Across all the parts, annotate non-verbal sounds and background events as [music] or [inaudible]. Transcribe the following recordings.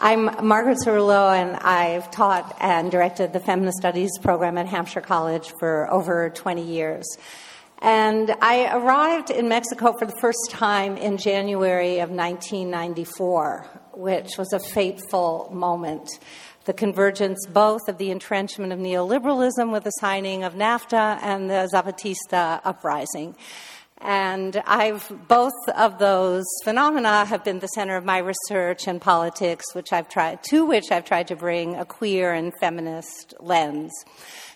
I'm Margaret Cerullo, and I've taught and directed the Feminist Studies program at Hampshire College for over 20 years. And I arrived in Mexico for the first time in January of 1994, which was a fateful moment. The convergence both of the entrenchment of neoliberalism with the signing of NAFTA and the Zapatista uprising. And I've, both of those phenomena have been the center of my research and politics, which I've tried, to which I've tried to bring a queer and feminist lens.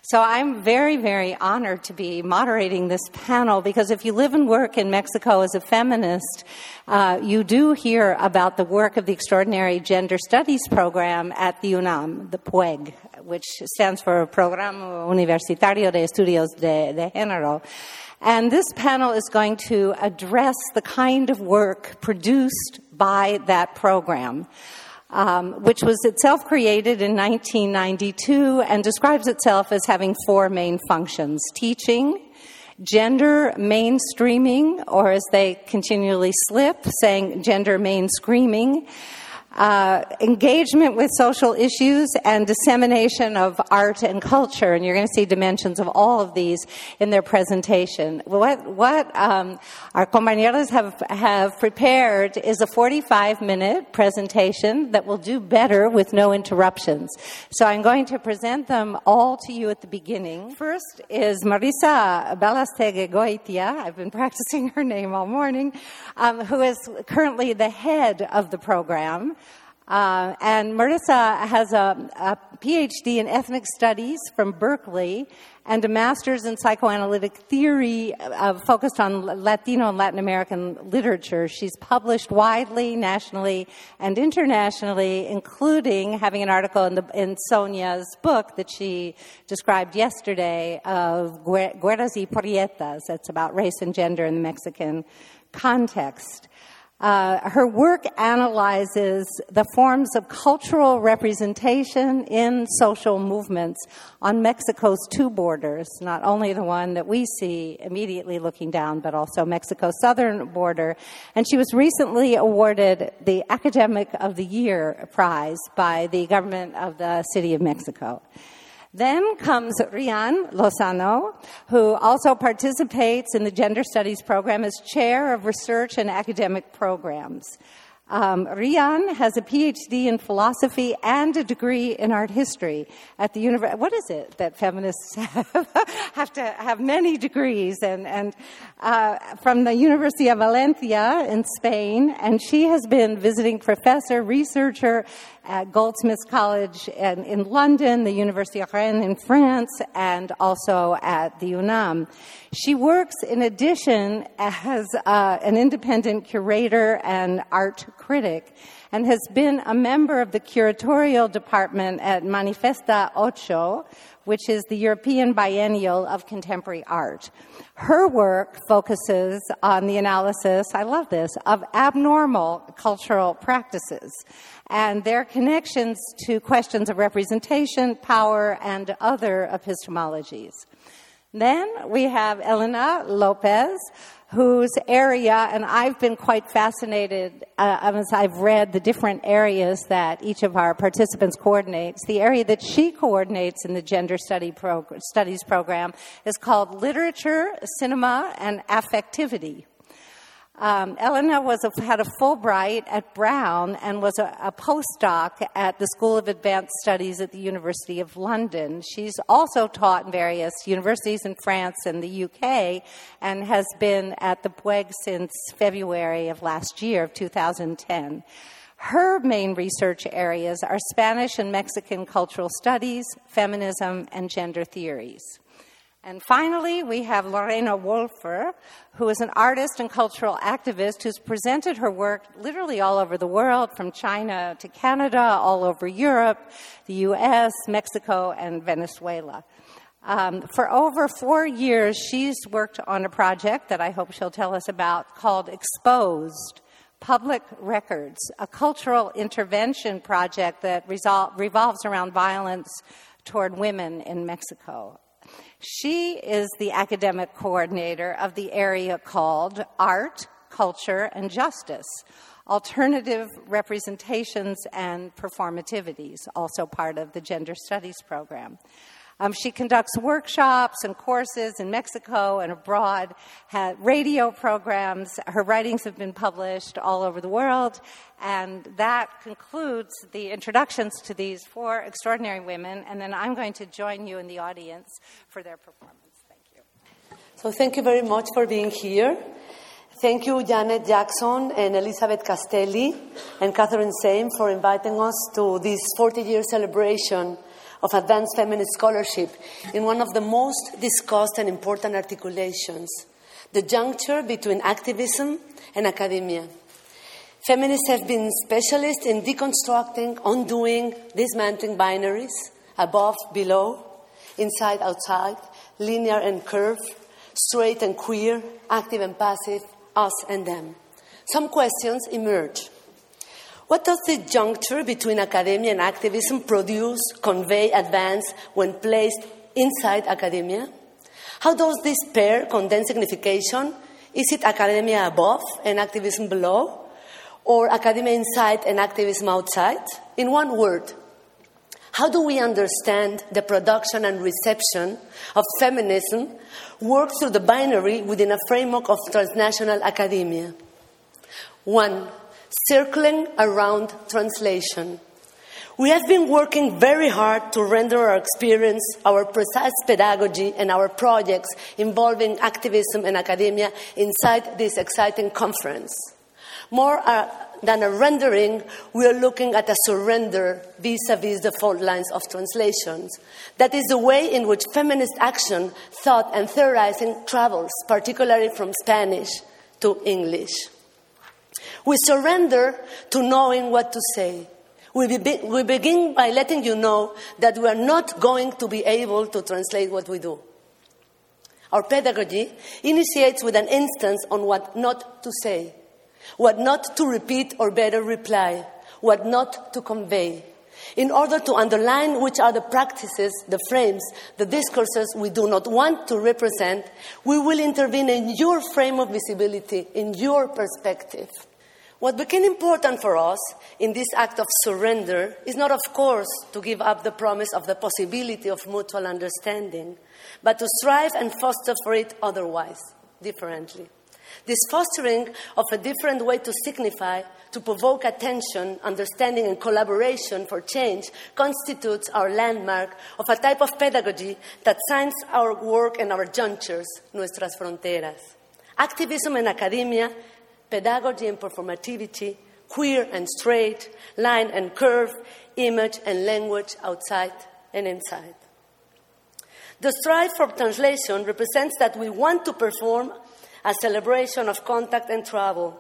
So I'm very, very honored to be moderating this panel because if you live and work in Mexico as a feminist, uh, you do hear about the work of the Extraordinary Gender Studies Program at the UNAM, the PUEG, which stands for Programa Universitario de Estudios de, de Género. And this panel is going to address the kind of work produced by that program. Um, which was itself created in 1992 and describes itself as having four main functions teaching, gender mainstreaming, or as they continually slip, saying gender mainstreaming, uh, engagement with social issues and dissemination of art and culture. And you're going to see dimensions of all of these in their presentation. What, what um, our compañeros have, have prepared is a 45 minute presentation that will do better with no interruptions. So I'm going to present them all to you at the beginning. First is Marisa Belausteguigoitia. I've been practicing her name all morning, um, who is currently the head of the program. Uh, and Marisa has a, a, PhD in ethnic studies from Berkeley and a master's in psychoanalytic theory uh, focused on Latino and Latin American literature. She's published widely, nationally, and internationally, including having an article in, the, in Sonia's book that she described yesterday of Güeras y Prietas. That's about race and gender in the Mexican context. Uh, her work analyzes the forms of cultural representation in social movements on Mexico's two borders, not only the one that we see immediately looking down, but also Mexico's southern border. And she was recently awarded the Academic of the Year prize by the government of the City of Mexico. Then comes Rian Lozano, who also participates in the Gender Studies program as chair of research and academic programs. Um, Rian has a PhD in philosophy and a degree in art history at the university. What is it that feminists [laughs] have, have to have many degrees and, and uh, from the University of Valencia in Spain, and she has been visiting professor, researcher at Goldsmiths College in, in London, the University of Rennes in France, and also at the UNAM. She works in addition as uh, an independent curator and art critic and has been a member of the curatorial department at Manifesta Ocho, which is the European Biennial of Contemporary Art. Her work focuses on the analysis, I love this, of abnormal cultural practices and their connections to questions of representation, power, and other epistemologies. Then we have Elena Lopez, whose area, and I've been quite fascinated uh, as I've read the different areas that each of our participants coordinates. The area that she coordinates in the Gender Study Studies program is called Literature, Cinema, and Affectivity. Um, Elena was a, had a Fulbright at Brown and was a, a, postdoc at the School of Advanced Studies at the University of London. She's also taught in various universities in France and the UK and has been at the PUEG since February of last year, of 2010. Her main research areas are Spanish and Mexican cultural studies, feminism, and gender theories. And finally, we have Lorena Wolffer, who is an artist and cultural activist who's presented her work literally all over the world, from China to Canada, all over Europe, the US, Mexico, and Venezuela. Um, for over four years, she's worked on a project that I hope she'll tell us about called Exposed Public Records, a cultural intervention project that resol- revolves around violence toward women in Mexico. She is the academic coordinator of the area called Art, Culture, and Justice, alternative representations and performativities, also part of the gender studies program. Um, she conducts workshops and courses in Mexico and abroad, radio programs. Her writings have been published all over the world. And that concludes the introductions to these four extraordinary women. And then I'm going to join you in the audience for their performance. Thank you. So, thank you very much for being here. Thank you, Janet Jakobsen and Elizabeth Castelli and Catherine Sameh for inviting us to this 40 year celebration of advanced feminist scholarship in one of the most discussed and important articulations the juncture between activism and academia. Feminists have been specialists in deconstructing, undoing, dismantling binaries above, below, inside, outside, linear and curved, straight and queer, active and passive, us and them. Some questions emerge. What does the juncture between academia and activism produce, convey, advance when placed inside academia? How does this pair condense signification? Is it academia above and activism below? Or academia inside and activism outside? In one word, how do we understand the production and reception of feminism work through the binary within a framework of transnational academia? One, circling around translation. We have been working very hard to render our experience, our precise pedagogy, and our projects involving activism and academia inside this exciting conference. More uh, than a rendering, we are looking at a surrender vis a vis the fault lines of translations. That is the way in which feminist action, thought, and theorizing travels, particularly from Spanish to English. We surrender to knowing what to say. We, be- we begin by letting you know that we are not going to be able to translate what we do. Our pedagogy initiates with an instance on what not to say what not to repeat or better reply, what not to convey, in order to underline which are the practices, the frames, the discourses we do not want to represent, we will intervene in your frame of visibility, in your perspective. What became important for us in this act of surrender is not, of course, to give up the promise of the possibility of mutual understanding, but to strive and foster for it otherwise, differently. This fostering of a different way to signify, to provoke attention, understanding, and collaboration for change constitutes our landmark of a type of pedagogy that signs our work and our junctures, nuestras fronteras. Activism and academia, pedagogy and performativity, queer and straight, line and curve, image and language outside and inside. The strive for translation represents that we want to perform a celebration of contact and travel.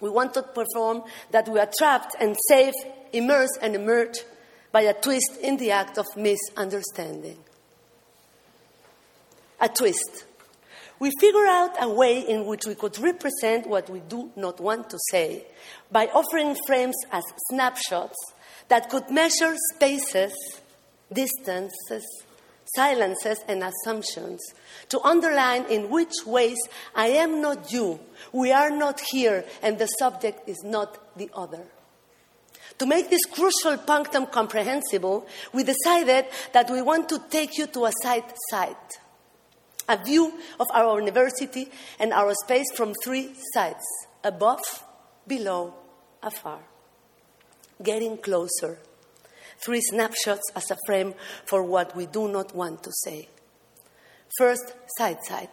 We want to perform that we are trapped and safe, immersed and emerged by a twist in the act of misunderstanding. A twist. We figure out a way in which we could represent what we do not want to say by offering frames as snapshots that could measure spaces, distances, silences, and assumptions to underline in which ways I am not you, we are not here, and the subject is not the other. To make this crucial punctum comprehensible, we decided that we want to take you to a side site, a view of our university and our space from three sides above, below, afar, getting closer. Three snapshots as a frame for what we do not want to say. First, side side.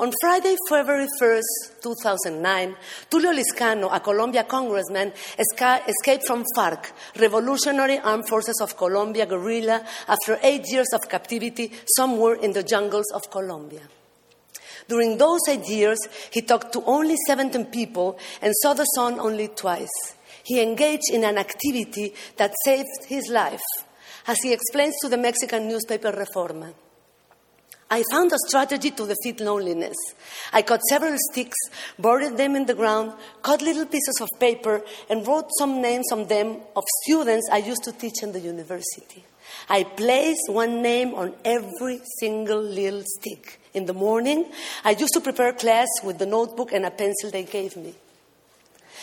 On Friday, February 1st, 2009, Tulio Lizcano, a Colombia congressman, escaped from FARC, Revolutionary Armed Forces of Colombia guerrilla, after eight years of captivity somewhere in the jungles of Colombia. During those eight years, he talked to only 17 people and saw the sun only twice. He engaged in an activity that saved his life, as he explains to the Mexican newspaper Reforma. I found a strategy to defeat loneliness. I cut several sticks, buried them in the ground, cut little pieces of paper, and wrote some names on them of students I used to teach in the university. I placed one name on every single little stick. In the morning, I used to prepare class with the notebook and a pencil they gave me.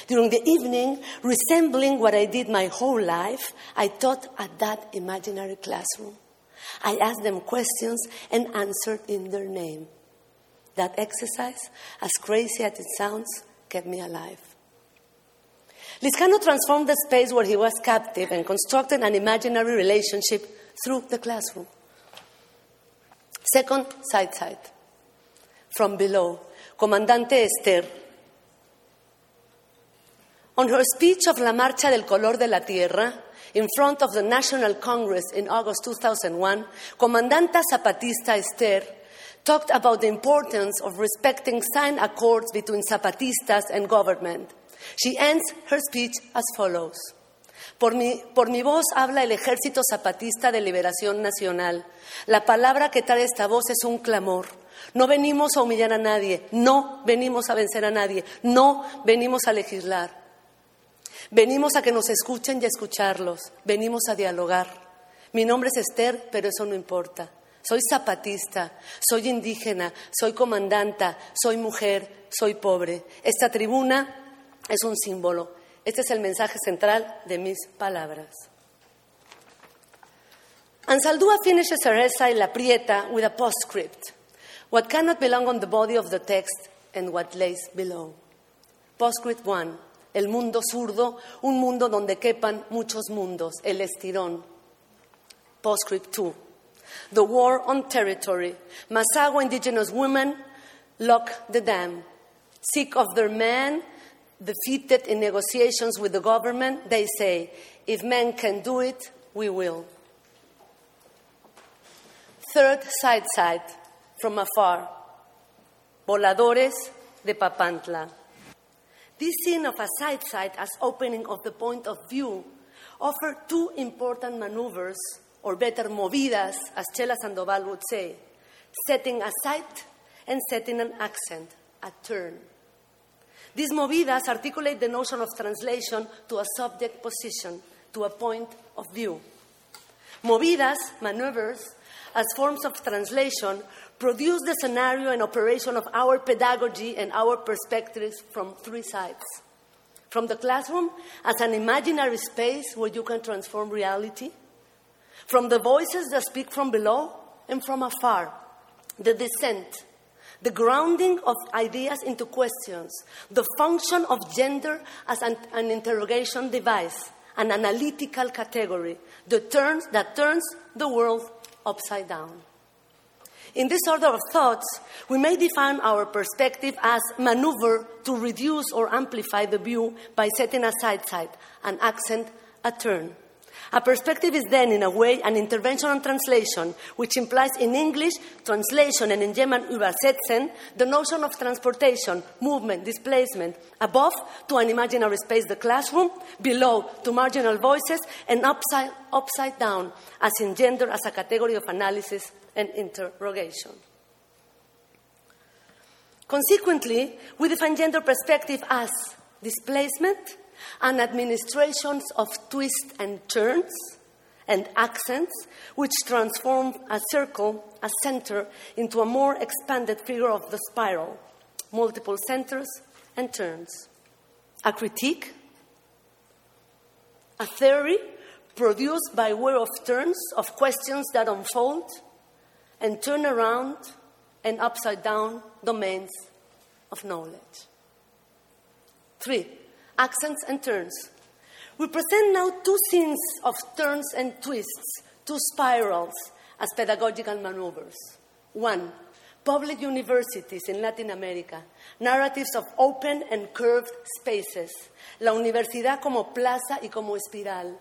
During the evening, resembling what I did my whole life, I taught at that imaginary classroom. I asked them questions and answered in their name. That exercise, as crazy as it sounds, kept me alive. Lizcano transformed the space where he was captive and constructed an imaginary relationship through the classroom. Second, side side. From below, Comandante Esther. On her speech of La Marcha del Color de la Tierra, in front of the National Congress in August 2001, Comandanta Zapatista Esther talked about the importance of respecting signed accords between Zapatistas and government. She ends her speech as follows. Por mi, por mi, voz habla el Ejército Zapatista de Liberación Nacional. La palabra que trae esta voz es un clamor. No venimos a humillar a nadie, no venimos a vencer a nadie, no venimos a legislar. Venimos a que nos escuchen y a escucharlos, venimos a dialogar. Mi nombre es Esther, pero eso no importa. Soy zapatista, soy indígena, soy comandanta, soy mujer, soy pobre. Esta tribuna es un símbolo. Este es el mensaje central de mis palabras. Ansaldúa finishes her essay La Prieta with a postscript. What cannot belong on the body of the text and what lays below. Postscript 1. El mundo zurdo, un mundo donde quepan muchos mundos, el estirón. Postscript 2 the war on territory. Masago indigenous women lock the dam. Sick of their men, defeated in negotiations with the government, they say, if men can do it, we will. Third side side, from afar. Voladores de Papantla. This scene of a side side as opening of the point of view offer two important maneuvers or better, movidas, as Chela Sandoval would say, setting a sight and setting an accent, a turn. These movidas articulate the notion of translation to a subject position, to a point of view. Movidas, maneuvers, as forms of translation, produce the scenario and operation of our pedagogy and our perspectives from three sides. From the classroom as an imaginary space where you can transform reality. From the voices that speak from below and from afar, the descent, the grounding of ideas into questions, the function of gender as an, an interrogation device, an analytical category. That turns, that turns the world upside down. In this order of thoughts, we may define our perspective as maneuver to reduce or amplify the view by setting aside side, an accent, a turn. A perspective is then, in a way, an intervention on translation, which implies in English translation and in German übersetzen the notion of transportation, movement, displacement, above to an imaginary space, the classroom, below to marginal voices, and upside, upside down, as in gender as a category of analysis and interrogation. Consequently, we define gender perspective as displacement, and administrations of twists and turns and accents, which transform a circle, a center, into a more expanded figure of the spiral, multiple centers and turns. A critique, a theory produced by way of turns of questions that unfold and turn around and upside down domains of knowledge. Three, accents and turns. We present now two scenes of turns and twists, two spirals as pedagogical maneuvers. One, public universities in Latin America, narratives of open and curved spaces, la universidad como plaza y como espiral,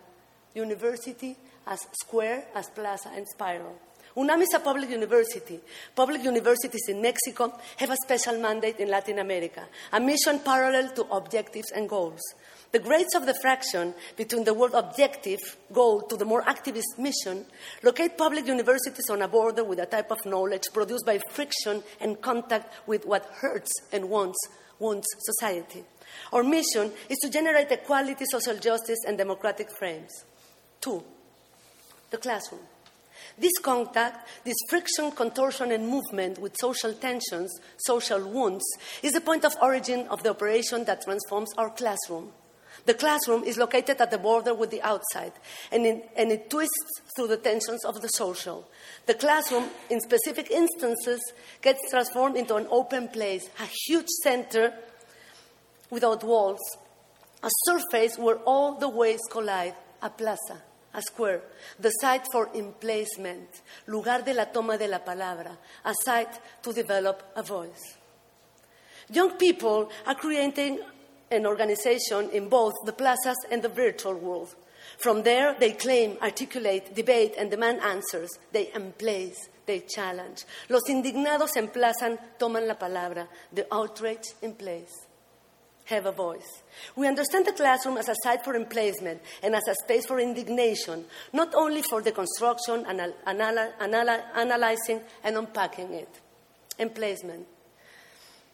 university as square, as plaza, and spiral. UNAM is a public university. Public universities in Mexico have a special mandate in Latin America, a mission parallel to objectives and goals. The grades of the fraction between the word objective, goal, to the more activist mission locate public universities on a border with a type of knowledge produced by friction and contact with what hurts and wants, wants society. Our mission is to generate equality, social justice, and democratic frames. Two, the classroom. This contact, this friction, contortion, and movement with social tensions, social wounds, is the point of origin of the operation that transforms our classroom. The classroom is located at the border with the outside, and, in, and it twists through the tensions of the social. The classroom, in specific instances, gets transformed into an open place, a huge center without walls, a surface where all the ways collide, a plaza, a square, the site for emplacement, lugar de la toma de la palabra, a site to develop a voice. Young people are creating an organization in both the plazas and the virtual world. From there, they claim, articulate, debate, and demand answers. They emplace, they challenge. Los indignados emplazan, toman la palabra. The outrage in place. Have a voice. We understand the classroom as a site for emplacement and as a space for indignation, not only for the construction, anal- anal- anal- analyzing, and unpacking it. Emplacement.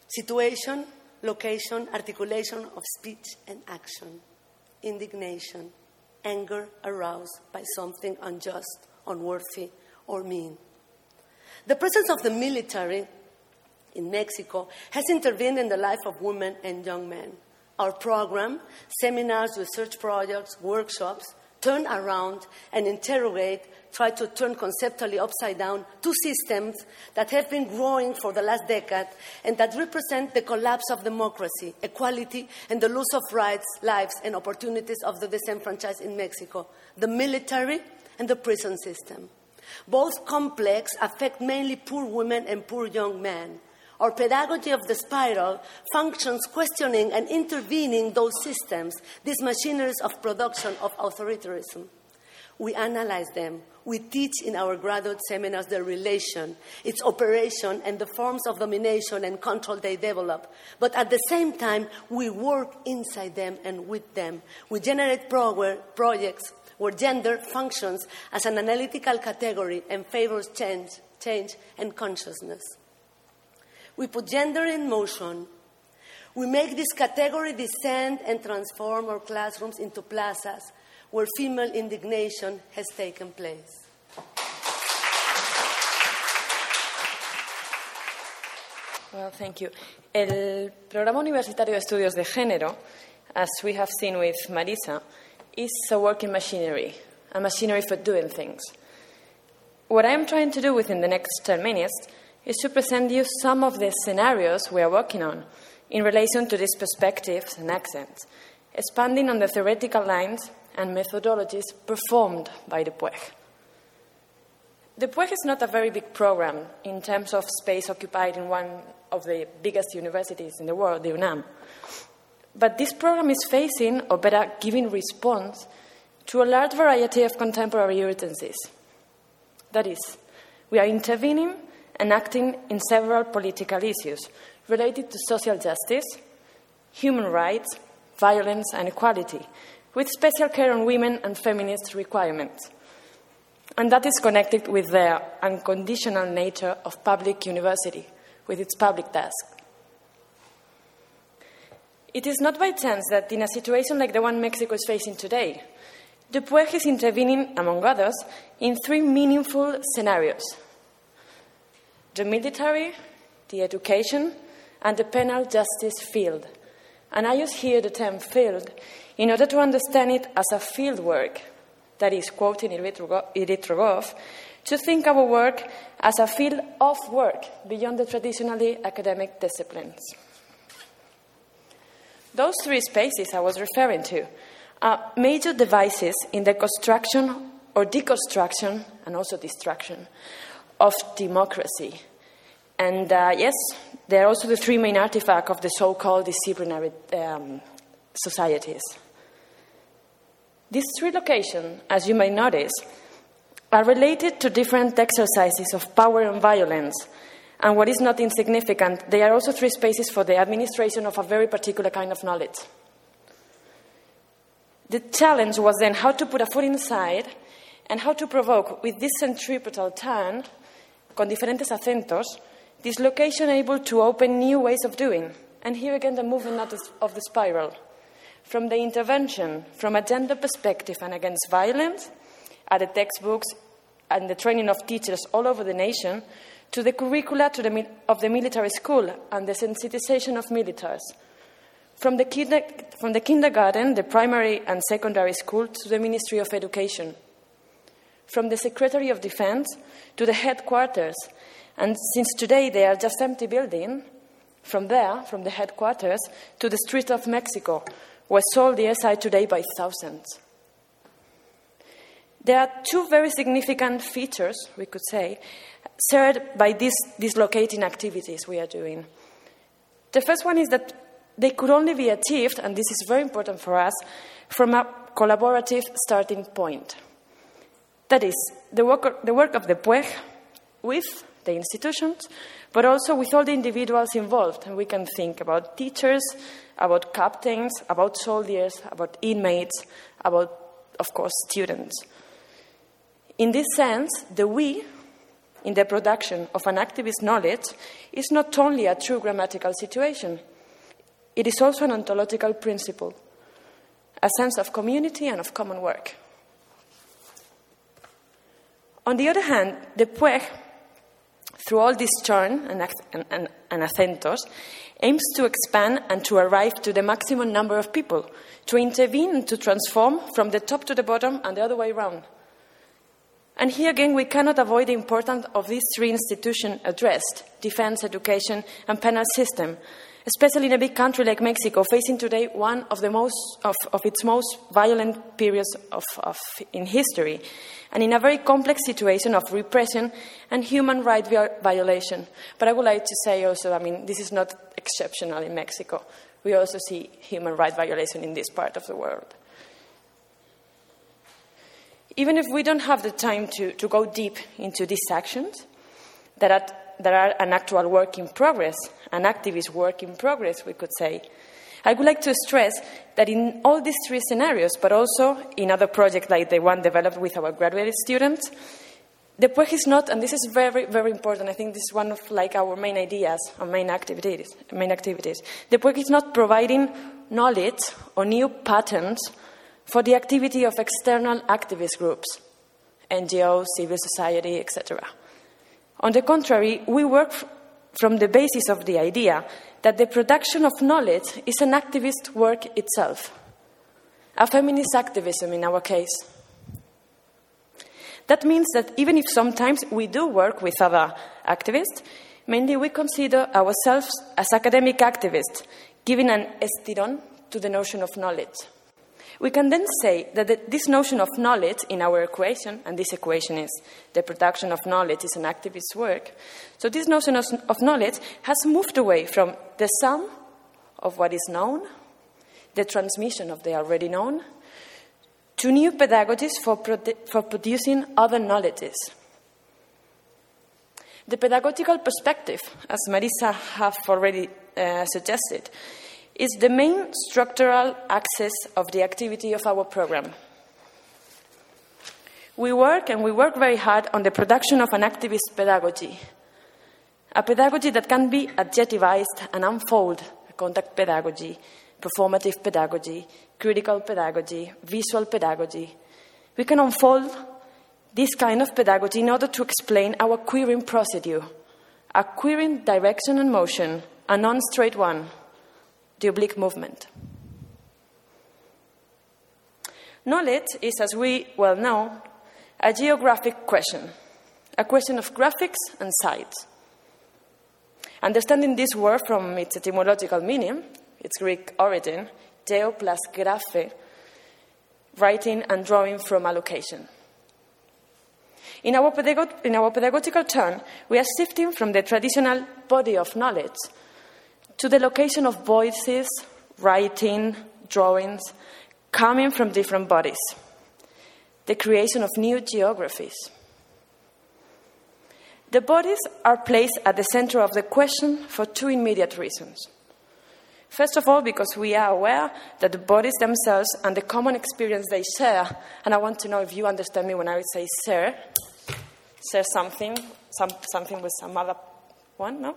Situation, location, articulation of speech and action, indignation, anger aroused by something unjust, unworthy, or mean. The presence of the military in Mexico has intervened in the life of women and young men. Our program, seminars, research projects, workshops, turn around and interrogate try to turn conceptually upside down two systems that have been growing for the last decade and that represent the collapse of democracy, equality, and the loss of rights, lives, and opportunities of the disenfranchised in Mexico the military and the prison system. Both complex affect mainly poor women and poor young men. Our pedagogy of the spiral functions questioning and intervening those systems, these machineries of production of authoritarianism. We analyze them. We teach in our graduate seminars their relation, its operation, and the forms of domination and control they develop. But at the same time, we work inside them and with them. We generate pro- projects where gender functions as an analytical category and favors change, change and consciousness. We put gender in motion. We make this category descend and transform our classrooms into plazas where female indignation has taken place. Well, thank you. El Programa Universitario de Estudios de Género, as we have seen with Marisa, is a working machinery, a machinery for doing things. What I'm trying to do within the next 10 minutes is to present you some of the scenarios we are working on in relation to these perspectives and accents, expanding on the theoretical lines and methodologies performed by the PUEG. The PUEG is not a very big program in terms of space occupied in one of the biggest universities in the world, the UNAM. But this program is facing, or better, giving response to a large variety of contemporary urgencies. That is, we are intervening and acting in several political issues related to social justice, human rights, violence, and equality, with special care on women and feminist requirements. And that is connected with the unconditional nature of public university, with its public task. It is not by chance that in a situation like the one Mexico is facing today, PUEG is intervening, among others, in three meaningful scenarios the military, the education, and the penal justice field. And I use here the term field in order to understand it as a field work, that is, quoting Irit Rogoff, to think our work as a field of work beyond the traditionally academic disciplines. Those three spaces I was referring to are major devices in the construction or deconstruction and also destruction of democracy. And uh, yes, they're also the three main artifacts of the so called disciplinary um, societies. These three locations, as you may notice, are related to different exercises of power and violence. And what is not insignificant, they are also three spaces for the administration of a very particular kind of knowledge. The challenge was then how to put a foot inside and how to provoke, with this centripetal turn, con diferentes acentos, this location able to open new ways of doing. And here again, the movement of the spiral from the intervention from a gender perspective and against violence, at the textbooks, and the training of teachers all over the nation, to the curricula to the, of the military school and the sensitization of militaries. From the, kinder, from the kindergarten, the primary and secondary school, to the Ministry of Education. From the Secretary of Defense to the headquarters. And since today they are just empty building, from there, from the headquarters, to the streets of Mexico, where soldiers are today by thousands. There are two very significant features, we could say, shared by these dislocating activities we are doing. The first one is that they could only be achieved, and this is very important for us, from a collaborative starting point. That is, the work, the work of the PUEG with the institutions, but also with all the individuals involved. And we can think about teachers, about captains, about soldiers, about inmates, about, of course, students. In this sense, the we in the production of an activist knowledge is not only a true grammatical situation, it is also an ontological principle, a sense of community and of common work. On the other hand, the PUEG, through all this churn and, and, and, acentos, aims to expand and to arrive to the maximum number of people, to intervene and to transform from the top to the bottom and the other way around. And here again, we cannot avoid the importance of these three institutions addressed defense, education, and penal system, especially in a big country like Mexico, facing today one of, the most, of, of its most violent periods of, of, in history, and in a very complex situation of repression and human rights violation. But I would like to say also, I mean, this is not exceptional in Mexico. We also see human rights violation in this part of the world. Even if we don't have the time to, to go deep into these actions that that are an actual work in progress, an activist work in progress, we could say, I would like to stress that in all these three scenarios, but also in other projects like the one developed with our graduate students, the PUEG is not, and this is very, very important. I think this is one of like our main ideas, our main activities. Main activities. The PUEG is not providing knowledge or new patterns for the activity of external activist groups, NGOs, civil society, etc. On the contrary, we work from the basis of the idea that the production of knowledge is an activist work itself, a feminist activism in our case. That means that even if sometimes we do work with other activists, mainly we consider ourselves as academic activists, giving an estirón to the notion of knowledge. We can then say that the, this notion of knowledge in our equation, and this equation is the production of knowledge is an activist work, so this notion of, of knowledge has moved away from the sum of what is known, the transmission of the already known, to new pedagogies for, for producing other knowledges. The pedagogical perspective, as Marisa have already uh, suggested, is the main structural axis of the activity of our program. We work and we work very hard on the production of an activist pedagogy, a pedagogy that can be adjectivized and unfold contact pedagogy, performative pedagogy, critical pedagogy, visual pedagogy. We can unfold this kind of pedagogy in order to explain our queering procedure, a queering direction and motion, a non straight one the oblique movement. Knowledge is, as we well know, a geographic question, a question of graphics and sight. Understanding this word from its etymological meaning, its Greek origin, geo plus graphe, writing and drawing from a location. In our, in our pedagogical turn, we are shifting from the traditional body of knowledge to the location of voices, writing, drawings, coming from different bodies, the creation of new geographies. The bodies are placed at the center of the question for two immediate reasons. First of all, because we are aware that the bodies themselves and the common experience they share, and I want to know if you understand me when I say share, share something, some, something with some other one, no?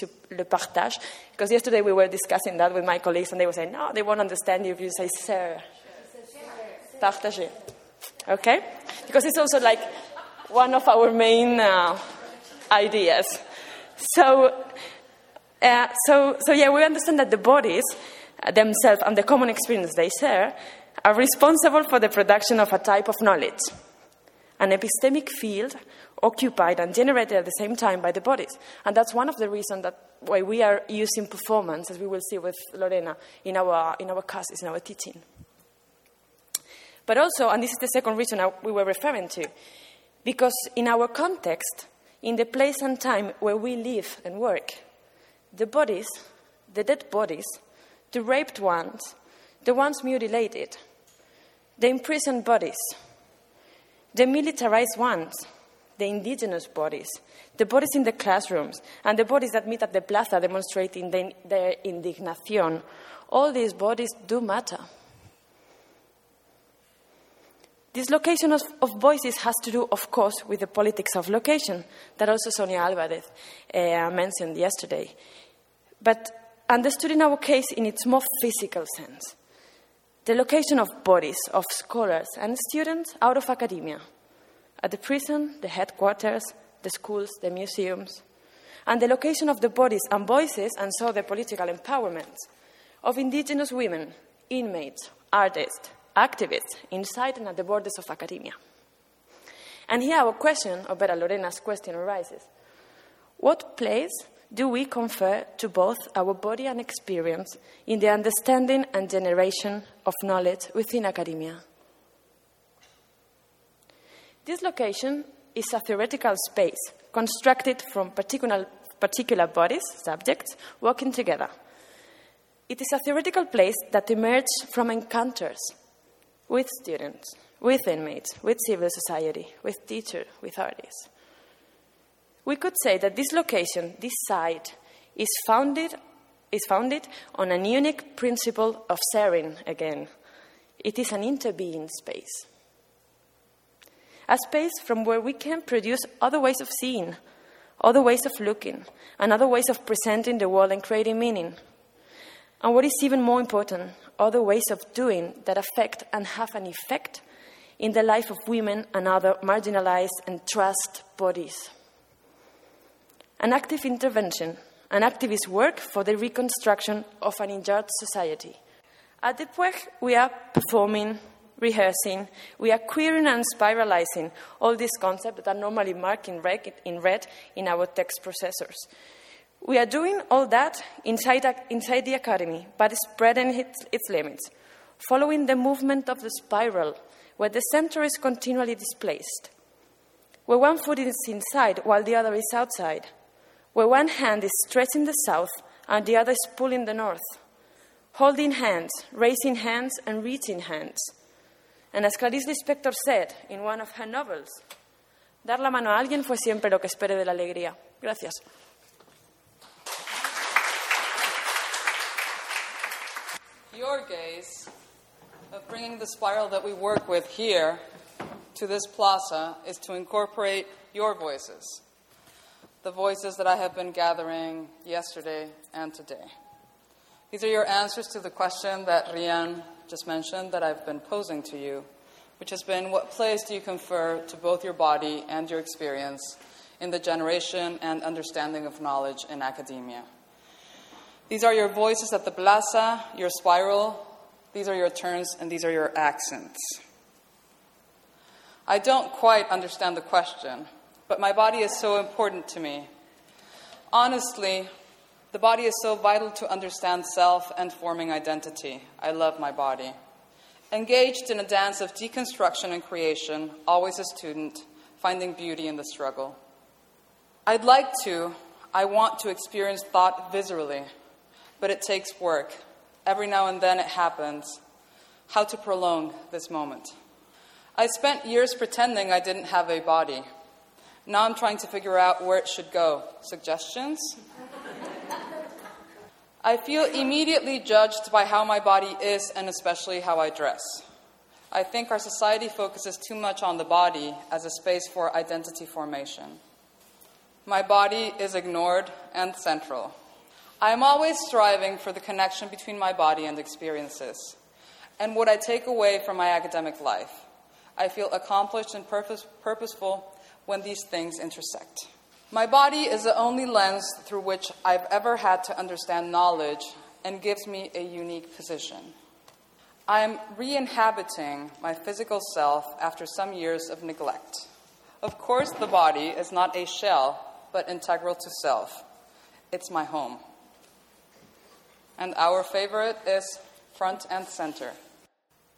To le partage. Because yesterday we were discussing that with my colleagues, and they were saying, no, they won't understand you if you say sir. Partager. Okay? Because it's also like, one of our main uh, ideas. So, uh, so, so yeah, we understand that the bodies uh, themselves and the common experience they share are responsible for the production of a type of knowledge, an epistemic field occupied and generated at the same time by the bodies. And that's one of the reasons that why we are using performance, as we will see with Lorena, in our, in our classes, in our teaching. But also, and this is the second reason we were referring to, because in our context, in the place and time where we live and work, the bodies, the dead bodies, the raped ones, the ones mutilated, the imprisoned bodies, the militarized ones, the indigenous bodies, the bodies in the classrooms, and the bodies that meet at the plaza demonstrating the, their indignation, all these bodies do matter. This location of, of, voices has to do, of course, with the politics of location that also Sonia Alvarez uh, mentioned yesterday, but understood in our case in its more physical sense. The location of bodies, of scholars and students out of academia at the prison, the headquarters, the schools, the museums, and the location of the bodies and voices, and so the political empowerment of indigenous women, inmates, artists, activists inside and at the borders of academia. And here our question, or better, Lorena's question arises What place do we confer to both our body and experience in the understanding and generation of knowledge within academia? This location is a theoretical space constructed from particular, particular bodies, subjects, working together. It is a theoretical place that emerged from encounters with students, with inmates, with civil society, with teachers, with artists. We could say that this location, this site, is founded, is founded on a unique principle of sharing again. It is an interbeing space a space from where we can produce other ways of seeing, other ways of looking, and other ways of presenting the world and creating meaning. And what is even more important, other ways of doing that affect and have an effect in the life of women and other marginalized and trust bodies. An active intervention, an activist work for the reconstruction of an injured society. At the PUEG, we are performing rehearsing, we are querying and spiralizing all these concepts that are normally marked in red, in our text processors. We are doing all that inside, inside the academy, but spreading its, its limits, following the movement of the spiral, where the center is continually displaced, where one foot is inside while the other is outside, where one hand is stretching the south and the other is pulling the north, holding hands, raising hands, and reaching hands and as Clarice Lispector said in one of her novels, dar la mano a alguien fue siempre lo que espere de la alegría. Gracias. Your gaze of bringing the spiral that we work with here to this plaza is to incorporate your voices, the voices that I have been gathering yesterday and today. These are your answers to the question that Rian just mentioned that I've been posing to you, which has been what place do you confer to both your body and your experience in the generation and understanding of knowledge in academia? These are your voices at the plaza, your spiral, these are your turns, and these are your accents. I don't quite understand the question, but my body is so important to me. Honestly, the body is so vital to understand self and forming identity. I love my body. Engaged in a dance of deconstruction and creation, always a student, finding beauty in the struggle. I'd like to, I want to experience thought viscerally, but it takes work. Every now and then it happens. How to prolong this moment? I spent years pretending I didn't have a body. Now I'm trying to figure out where it should go. Suggestions? I feel immediately judged by how my body is and especially how I dress. I think our society focuses too much on the body as a space for identity formation. My body is ignored and central. I am always striving for the connection between my body and experiences and what I take away from my academic life. I feel accomplished and purpose, purposeful when these things intersect. My body is the only lens through which I've ever had to understand knowledge and gives me a unique position. I am re inhabiting my physical self after some years of neglect. Of course, the body is not a shell, but integral to self. It's my home. And our favorite is front and center.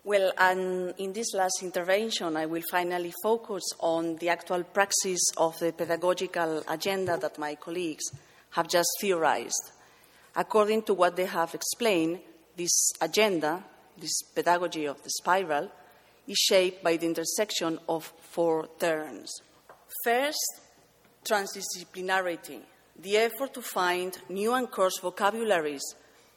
Well, and in this last intervention, I will finally focus on the actual praxis of the pedagogical agenda that my colleagues have just theorized. According to what they have explained, this agenda, this pedagogy of the spiral, is shaped by the intersection of four terms. First, transdisciplinarity, the effort to find new and coarse vocabularies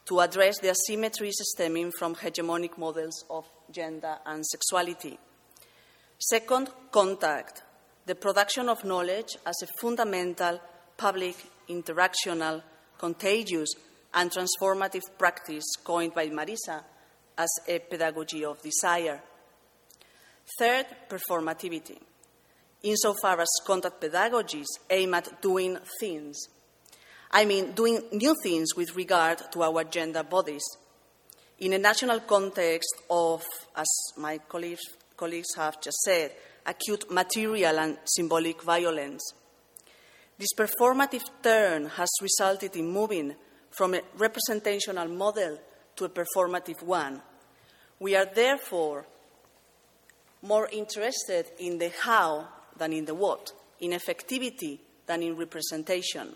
to address the asymmetries stemming from hegemonic models of gender and sexuality. Second, contact, the production of knowledge as a fundamental public, interactional, contagious, and transformative practice coined by Marisa as a pedagogy of desire. Third, performativity, insofar as contact pedagogies aim at doing things I mean, doing new things with regard to our gender bodies. In a national context of, as my colleagues, colleagues have just said, acute material and symbolic violence. This performative turn has resulted in moving from a representational model to a performative one. We are therefore more interested in the how than in the what, in effectivity than in representation.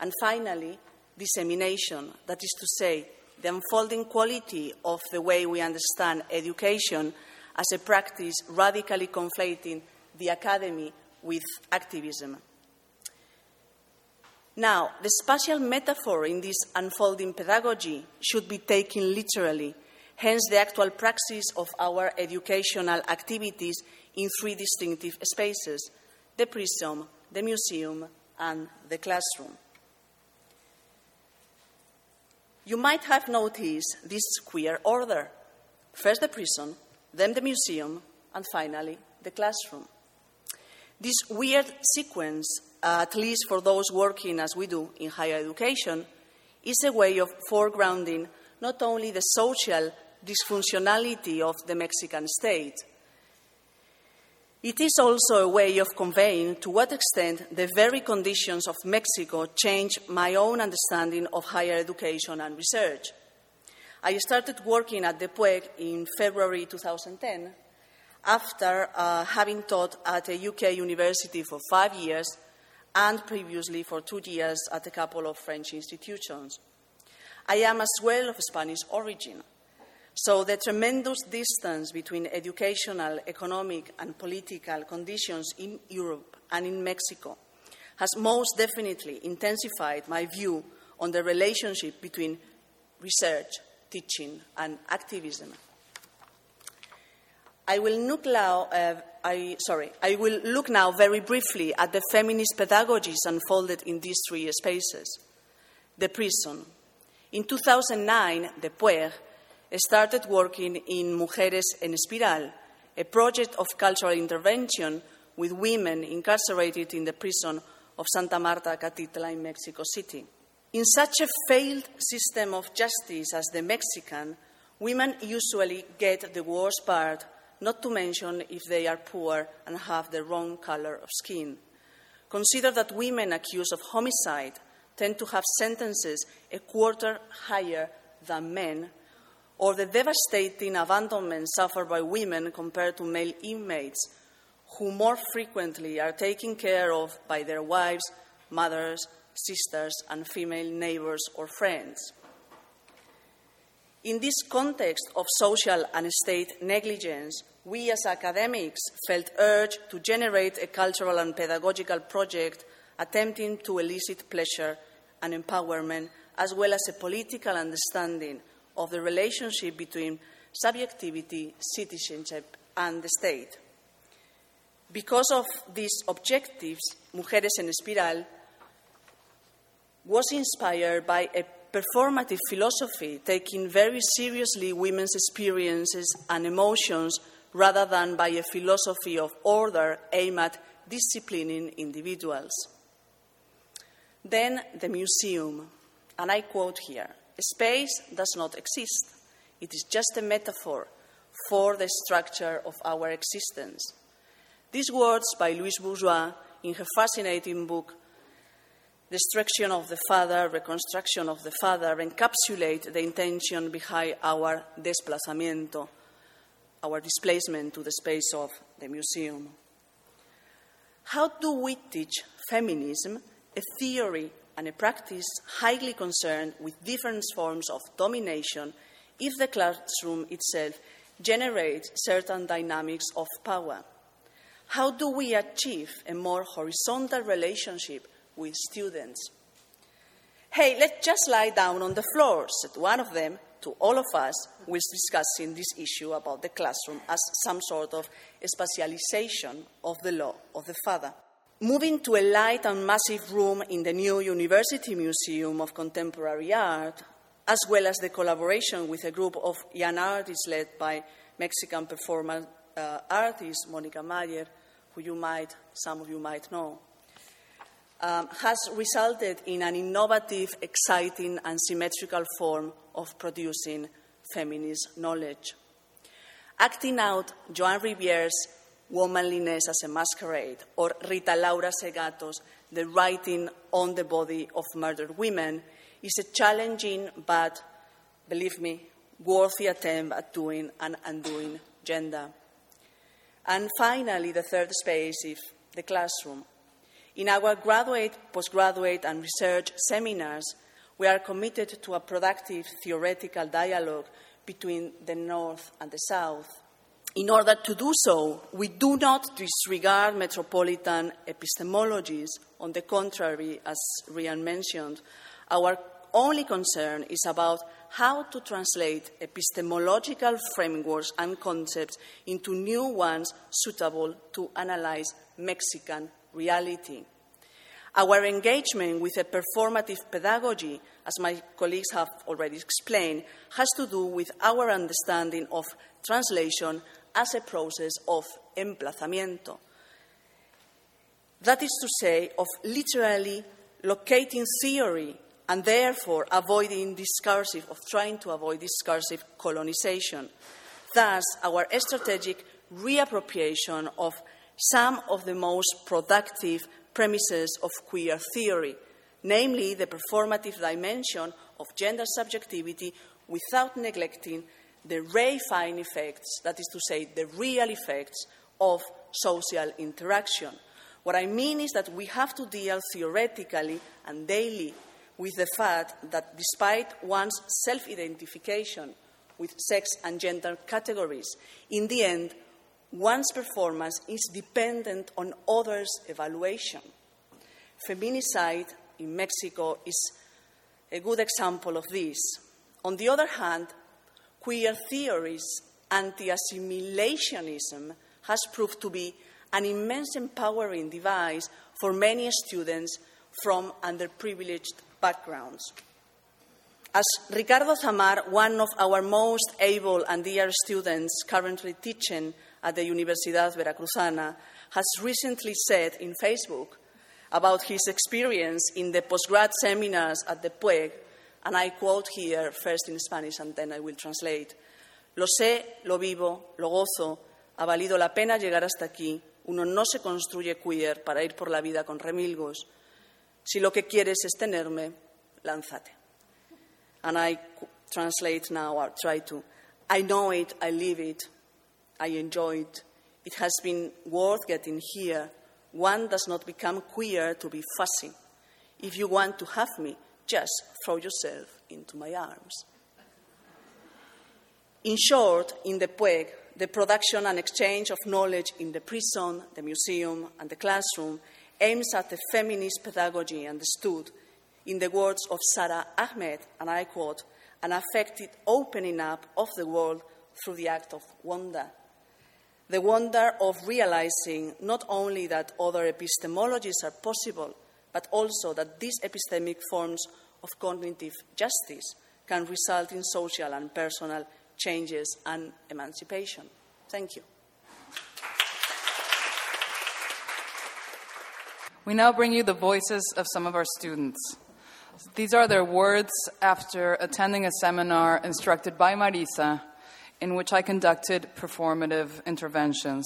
And finally, dissemination, that is to say, the unfolding quality of the way we understand education as a practice radically conflating the academy with activism. Now, the spatial metaphor in this unfolding pedagogy should be taken literally, hence, the actual praxis of our educational activities in three distinctive spaces the prism, the museum, and the classroom. You might have noticed this queer order first the prison, then the museum, and finally the classroom. This weird sequence, at least for those working as we do in higher education, is a way of foregrounding not only the social dysfunctionality of the Mexican state it is also a way of conveying to what extent the very conditions of Mexico changed my own understanding of higher education and research. I started working at the PUEG in February 2010 after uh, having taught at a UK university for five years and previously for two years at a couple of French institutions. I am as well of Spanish origin. So the tremendous distance between educational, economic, and political conditions in Europe and in Mexico has most definitely intensified my view on the relationship between research, teaching, and activism. I will look now, uh, I, sorry, I will look now very briefly at the feminist pedagogies unfolded in these three spaces. The prison. In 2009, the PUEG started working in Mujeres en Espiral, a project of cultural intervention with women incarcerated in the prison of Santa Martha Acatitla in Mexico City. In such a failed system of justice as the Mexican, women usually get the worst part, not to mention if they are poor and have the wrong color of skin. Consider that women accused of homicide tend to have sentences a quarter higher than men or the devastating abandonment suffered by women compared to male inmates, who more frequently are taken care of by their wives, mothers, sisters, and female neighbors or friends. In this context of social and state negligence, we as academics felt urged to generate a cultural and pedagogical project attempting to elicit pleasure and empowerment, as well as a political understanding of the relationship between subjectivity, citizenship, and the state. Because of these objectives, Mujeres en Espiral was inspired by a performative philosophy taking very seriously women's experiences and emotions rather than by a philosophy of order aimed at disciplining individuals. Then the museum, and I quote here space does not exist, it is just a metaphor for the structure of our existence. These words by Louise Bourgeois in her fascinating book, Destruction of the Father, Reconstruction of the Father, encapsulate the intention behind our desplazamiento, our displacement to the space of the museum. How do we teach feminism, a theory and a practice highly concerned with different forms of domination, if the classroom itself generates certain dynamics of power? How do we achieve a more horizontal relationship with students? Hey, let's just lie down on the floor, said one of them to all of us is discussing this issue about the classroom as some sort of specialization of the law of the father. Moving to a light and massive room in the new University Museum of Contemporary Art, as well as the collaboration with a group of young artists led by Mexican performance uh, artist Monica Mayer, who you might, some of you might know, um, has resulted in an innovative, exciting, and symmetrical form of producing feminist knowledge. Acting out Joan Riviere's Womanliness as a Masquerade, or Rita Laura Segato's The Writing on the Body of Murdered Women, is a challenging but, believe me, worthy attempt at doing and undoing gender. And finally, the third space is the classroom. In our graduate, postgraduate, and research seminars, we are committed to a productive theoretical dialogue between the North and the South. In order to do so, we do not disregard metropolitan epistemologies. On the contrary, as Ryan mentioned, our only concern is about how to translate epistemological frameworks and concepts into new ones suitable to analyze Mexican reality. Our engagement with a performative pedagogy, as my colleagues have already explained, has to do with our understanding of translation as a process of emplazamiento. That is to say, of literally locating theory and therefore avoiding discursive, of trying to avoid discursive colonization. Thus, our strategic reappropriation of some of the most productive premises of queer theory, namely the performative dimension of gender subjectivity without neglecting the reifying effects, that is to say, the real effects of social interaction. What I mean is that we have to deal theoretically and daily with the fact that despite one's self identification with sex and gender categories, in the end, one's performance is dependent on others' evaluation. Feminicide in Mexico is a good example of this. On the other hand, queer theories, anti assimilationism, has proved to be an immense empowering device for many students from underprivileged backgrounds. As Ricardo Zamar, one of our most able and dear students currently teaching at the Universidad Veracruzana, has recently said in Facebook about his experience in the postgrad seminars at the PUEG, and I quote here first in Spanish and then I will translate. Lo sé, lo vivo, lo gozo, ha valido la pena llegar hasta aquí. Uno no se construye queer para ir por la vida con remilgos. Si lo que quieres es tenerme, lánzate. And I translate now or try to. I know it, I live it, I enjoy it. It has been worth getting here. One does not become queer to be fussy. If you want to have me, just throw yourself into my arms. In short, in the PUEG, the production and exchange of knowledge in the prison, the museum, and the classroom aims at the feminist pedagogy understood, in the words of Sara Ahmed, and I quote, an affected opening up of the world through the act of wonder. The wonder of realizing not only that other epistemologies are possible, but also that these epistemic forms of cognitive justice can result in social and personal changes and emancipation. Thank you. We now bring you the voices of some of our students. These are their words after attending a seminar instructed by Marisa, in which I conducted performative interventions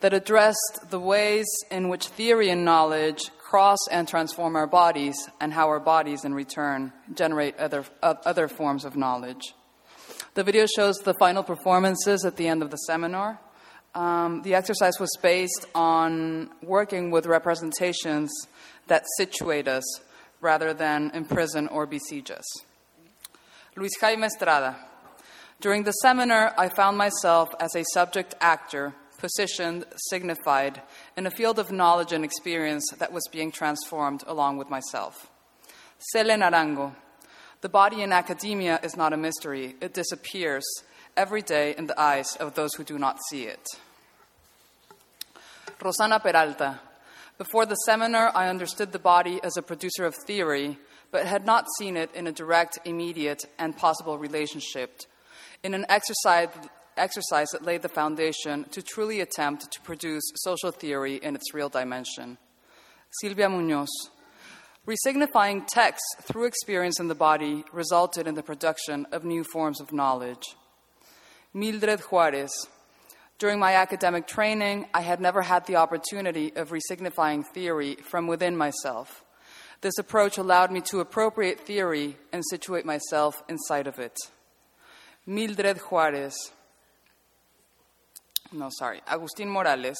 that addressed the ways in which theory and knowledge cross and transform our bodies, and how our bodies, in return, generate other, uh, other forms of knowledge. The video shows the final performances at the end of the seminar. Um, the exercise was based on working with representations that situate us rather than imprison or besiege us. Luis Jaime Estrada. During the seminar, I found myself as a subject actor, positioned, signified, in a field of knowledge and experience that was being transformed along with myself. Cele Narango. The body in academia is not a mystery, it disappears every day in the eyes of those who do not see it. Rosana Peralta. Before the seminar, I understood the body as a producer of theory, but had not seen it in a direct, immediate, and possible relationship. In an exercise, exercise that laid the foundation to truly attempt to produce social theory in its real dimension. Silvia Munoz. Resignifying text through experience in the body resulted in the production of new forms of knowledge. Mildred Juarez. During my academic training, I had never had the opportunity of resignifying theory from within myself. This approach allowed me to appropriate theory and situate myself inside of it. Mildred Juarez. No, sorry, Agustin Morales.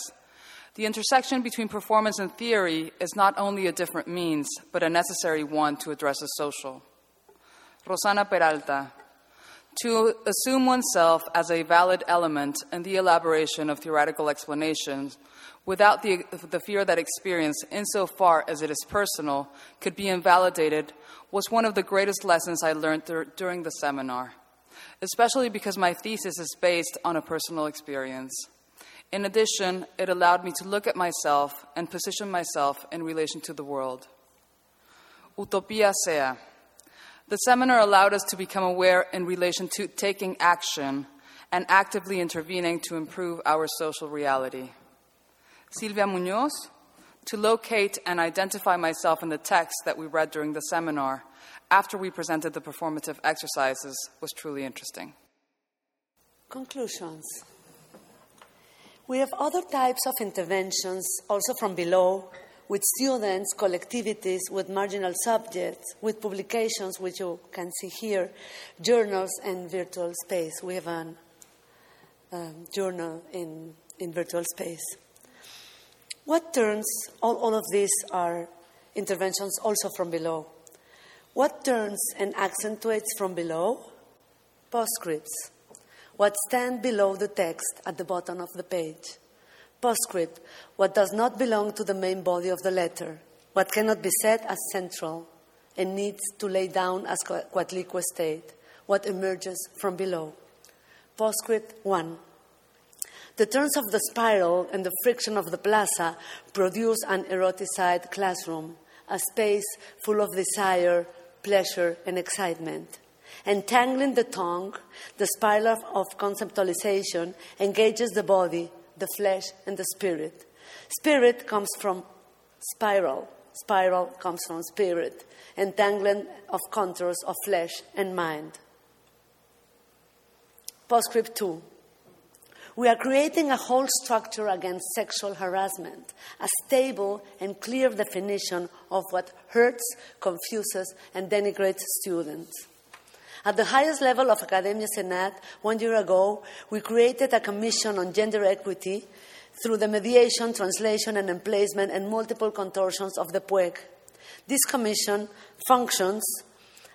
The intersection between performance and theory is not only a different means, but a necessary one to address the social. Rosana Peralta to assume oneself as a valid element in the elaboration of theoretical explanations without the, the fear that experience, insofar as it is personal, could be invalidated was one of the greatest lessons I learned th- during the seminar, especially because my thesis is based on a personal experience. In addition, it allowed me to look at myself and position myself in relation to the world. Utopia sea. The seminar allowed us to become aware in relation to taking action and actively intervening to improve our social reality. Silvia Munoz, to locate and identify myself in the text that we read during the seminar after we presented the performative exercises was truly interesting. Conclusions. We have other types of interventions also from below with students, collectivities, with marginal subjects, with publications, which you can see here, journals, and virtual space. We have a um, journal in, in virtual space. What turns, all, all of these are interventions also from below. What turns and accentuates from below? Postscripts. What stand below the text at the bottom of the page. Postscript, what does not belong to the main body of the letter, what cannot be said as central and needs to lay down as Coatlicue state, what emerges from below. Postscript 1. The turns of the spiral and the friction of the plaza produce an eroticized classroom, a space full of desire, pleasure, and excitement. Entangling the tongue, the spiral of conceptualization engages the body the flesh, and the spirit. Spirit comes from spiral. Spiral comes from spirit, entangling of contours of flesh and mind. Postscript 2. We are creating a whole structure against sexual harassment, a stable and clear definition of what hurts, confuses, and denigrates students. At the highest level of Academia Senat, one year ago, we created a commission on gender equity through the mediation, translation, and emplacement and multiple contortions of the PUEG. This commission functions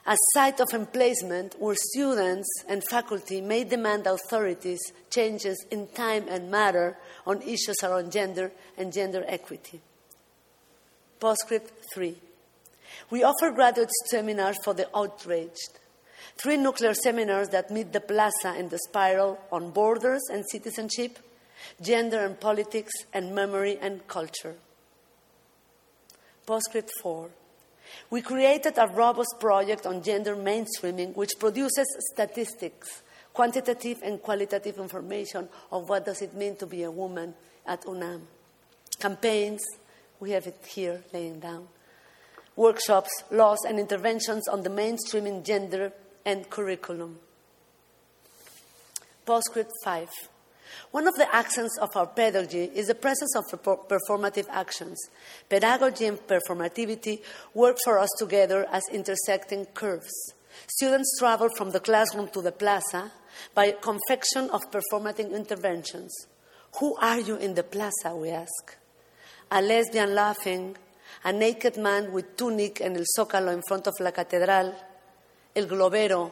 as site of emplacement where students and faculty may demand authorities changes in time and matter on issues around gender and gender equity. Postscript 3. We offer graduate seminars for the outraged Three nuclear seminars that meet the plaza and the spiral on borders and citizenship, gender and politics, and memory and culture. Postscript 4. We created a robust project on gender mainstreaming which produces statistics, quantitative and qualitative information of what does it mean to be a woman at UNAM. Campaigns, We have it here laying down. Workshops, laws, and interventions on the mainstreaming gender and curriculum. Postscript 5. One of the accents of our pedagogy is the presence of performative actions. Pedagogy and performativity work for us together as intersecting curves. Students travel from the classroom to the plaza by confection of performative interventions. Who are you in the plaza, we ask? A lesbian laughing, a naked man with tunic and el zócalo in front of la catedral, el globero,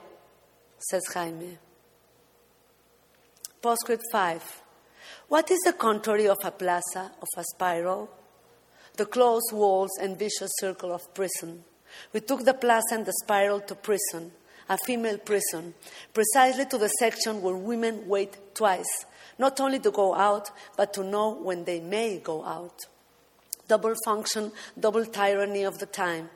says Jaime. Postscript 5. What is the contrary of a plaza, of a spiral? The closed walls and vicious circle of prison. We took the plaza and the spiral to prison, a female prison, precisely to the section where women wait twice, not only to go out, but to know when they may go out. Double function, double tyranny of the time.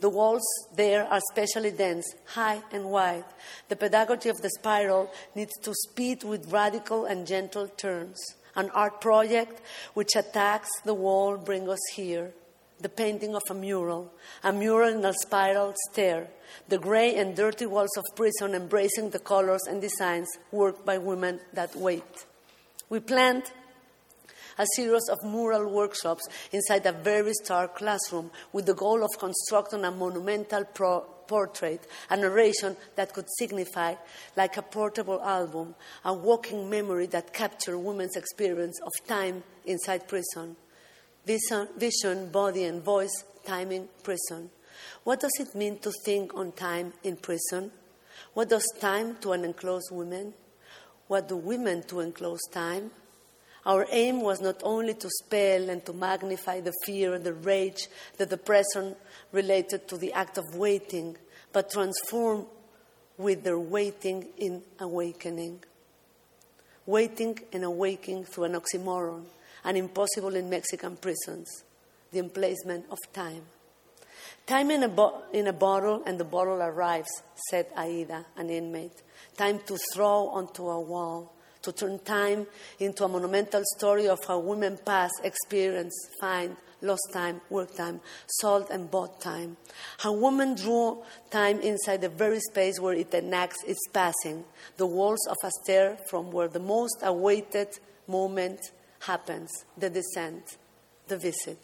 The walls there are especially dense, high and wide. The pedagogy of the spiral needs to speed with radical and gentle turns. An art project which attacks the wall brings us here. The painting of a mural, a mural in a spiral stair, the gray and dirty walls of prison embracing the colors and designs worked by women that wait. We planned a series of mural workshops inside a very stark classroom with the goal of constructing a monumental pro- portrait, a narration that could signify, like a portable album, a walking memory that captured women's experience of time inside prison. Vision, vision, body, and voice, timing, prison. What does it mean to think on time in prison? What does time to an enclosed woman? What do women to enclosed time? Our aim was not only to spell and to magnify the fear, and the rage, that the depression related to the act of waiting, but transform with their waiting in awakening. Waiting and awaking through an oxymoron, an impossible in Mexican prisons, the emplacement of time. Time in a, bo- in a bottle and the bottle arrives, said Aida, an inmate. Time to throw onto a wall to turn time into a monumental story of how women pass, experience, find, lost time, work time, sold and bought time. How women drew time inside the very space where it enacts its passing, the walls of a stair from where the most awaited moment happens, the descent, the visit.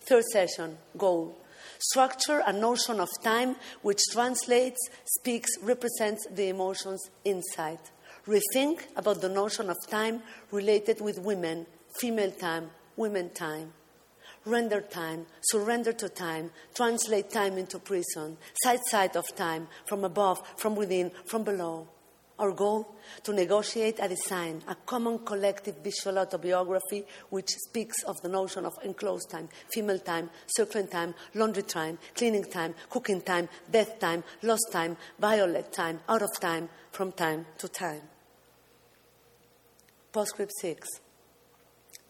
Third session, goal. Structure a notion of time which translates, speaks, represents the emotions inside rethink about the notion of time related with women, female time, women time. Render time, surrender to time, translate time into prison, side side of time, from above, from within, from below. Our goal? To negotiate a design, a common collective visual autobiography which speaks of the notion of enclosed time, female time, circling time, laundry time, cleaning time, cooking time, death time, lost time, violet time, out of time, from time to time. Postscript 6.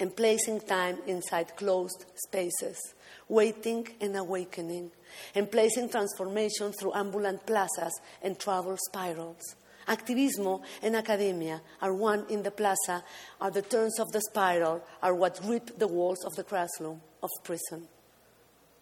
and placing time inside closed spaces, waiting and awakening, and placing transformation through ambulant plazas and travel spirals. Activismo and academia are one in the plaza, are the turns of the spiral, are what rip the walls of the classroom of prison.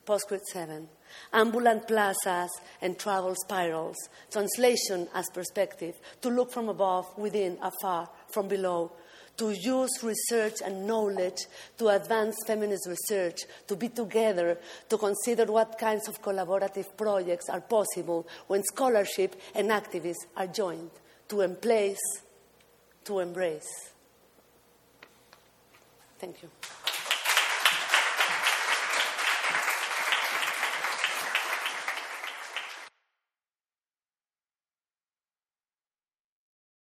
Postscript 7. Ambulant plazas and travel spirals. Translation as perspective. To look from above, within, afar, from below to use research and knowledge to advance feminist research, to be together, to consider what kinds of collaborative projects are possible when scholarship and activists are joined, to embrace, to embrace. Thank you.